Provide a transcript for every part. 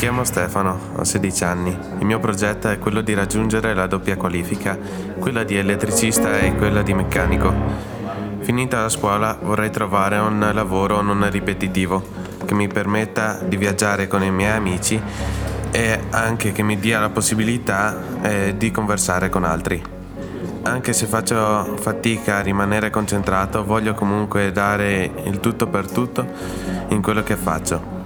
Chiamo Stefano, ho 16 anni. Il mio progetto è quello di raggiungere la doppia qualifica, quella di elettricista e quella di meccanico. Finita la scuola vorrei trovare un lavoro non ripetitivo che mi permetta di viaggiare con i miei amici e anche che mi dia la possibilità eh, di conversare con altri. Anche se faccio fatica a rimanere concentrato, voglio comunque dare il tutto per tutto in quello che faccio.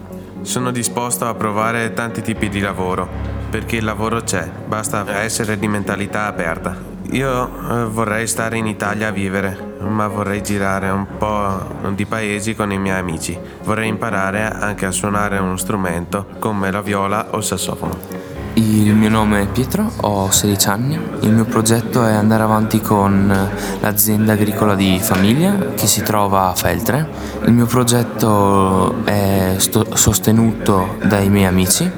Sono disposto a provare tanti tipi di lavoro, perché il lavoro c'è, basta essere di mentalità aperta. Io eh, vorrei stare in Italia a vivere, ma vorrei girare un po' di paesi con i miei amici. Vorrei imparare anche a suonare uno strumento come la viola o il sassofono. Il mio nome è Pietro, ho 16 anni. Il mio progetto è andare avanti con l'azienda agricola di famiglia che si trova a Feltre. Il mio progetto è sto- sostenuto dai miei amici,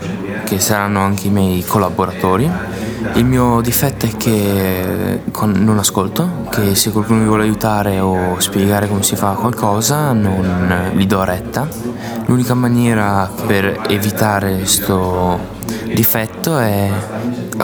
che saranno anche i miei collaboratori. Il mio difetto è che non ascolto, che se qualcuno mi vuole aiutare o spiegare come si fa qualcosa non gli do retta. L'unica maniera per evitare questo difetto è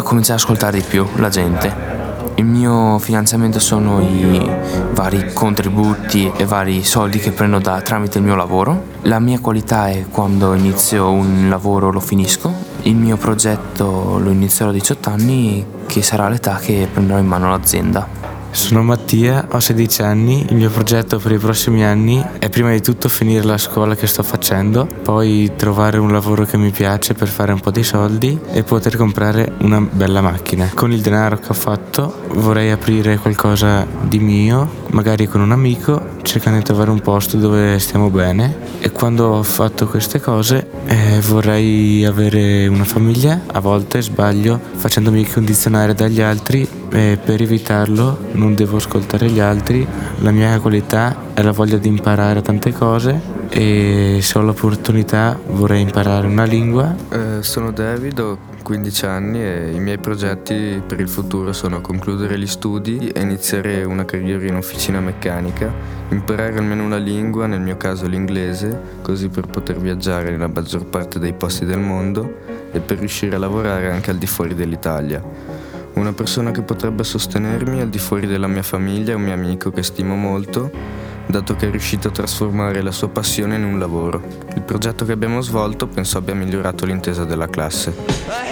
cominciare ad ascoltare di più la gente. Il mio finanziamento sono i vari contributi e vari soldi che prendo da, tramite il mio lavoro. La mia qualità è quando inizio un lavoro lo finisco. Il mio progetto lo inizierò a 18 anni, che sarà l'età che prenderò in mano l'azienda. Sono Mattia, ho 16 anni, il mio progetto per i prossimi anni è prima di tutto finire la scuola che sto facendo, poi trovare un lavoro che mi piace per fare un po' di soldi e poter comprare una bella macchina. Con il denaro che ho fatto vorrei aprire qualcosa di mio, magari con un amico, cercando di trovare un posto dove stiamo bene. E quando ho fatto queste cose eh, vorrei avere una famiglia, a volte sbaglio facendomi condizionare dagli altri e per evitarlo non devo ascoltare gli altri, la mia qualità è la voglia di imparare tante cose e se ho l'opportunità vorrei imparare una lingua. Eh, sono David, ho 15 anni e i miei progetti per il futuro sono concludere gli studi e iniziare una carriera in officina meccanica, imparare almeno una lingua, nel mio caso l'inglese, così per poter viaggiare nella maggior parte dei posti del mondo e per riuscire a lavorare anche al di fuori dell'Italia. Una persona che potrebbe sostenermi al di fuori della mia famiglia è un mio amico che stimo molto, dato che è riuscito a trasformare la sua passione in un lavoro. Il progetto che abbiamo svolto penso abbia migliorato l'intesa della classe.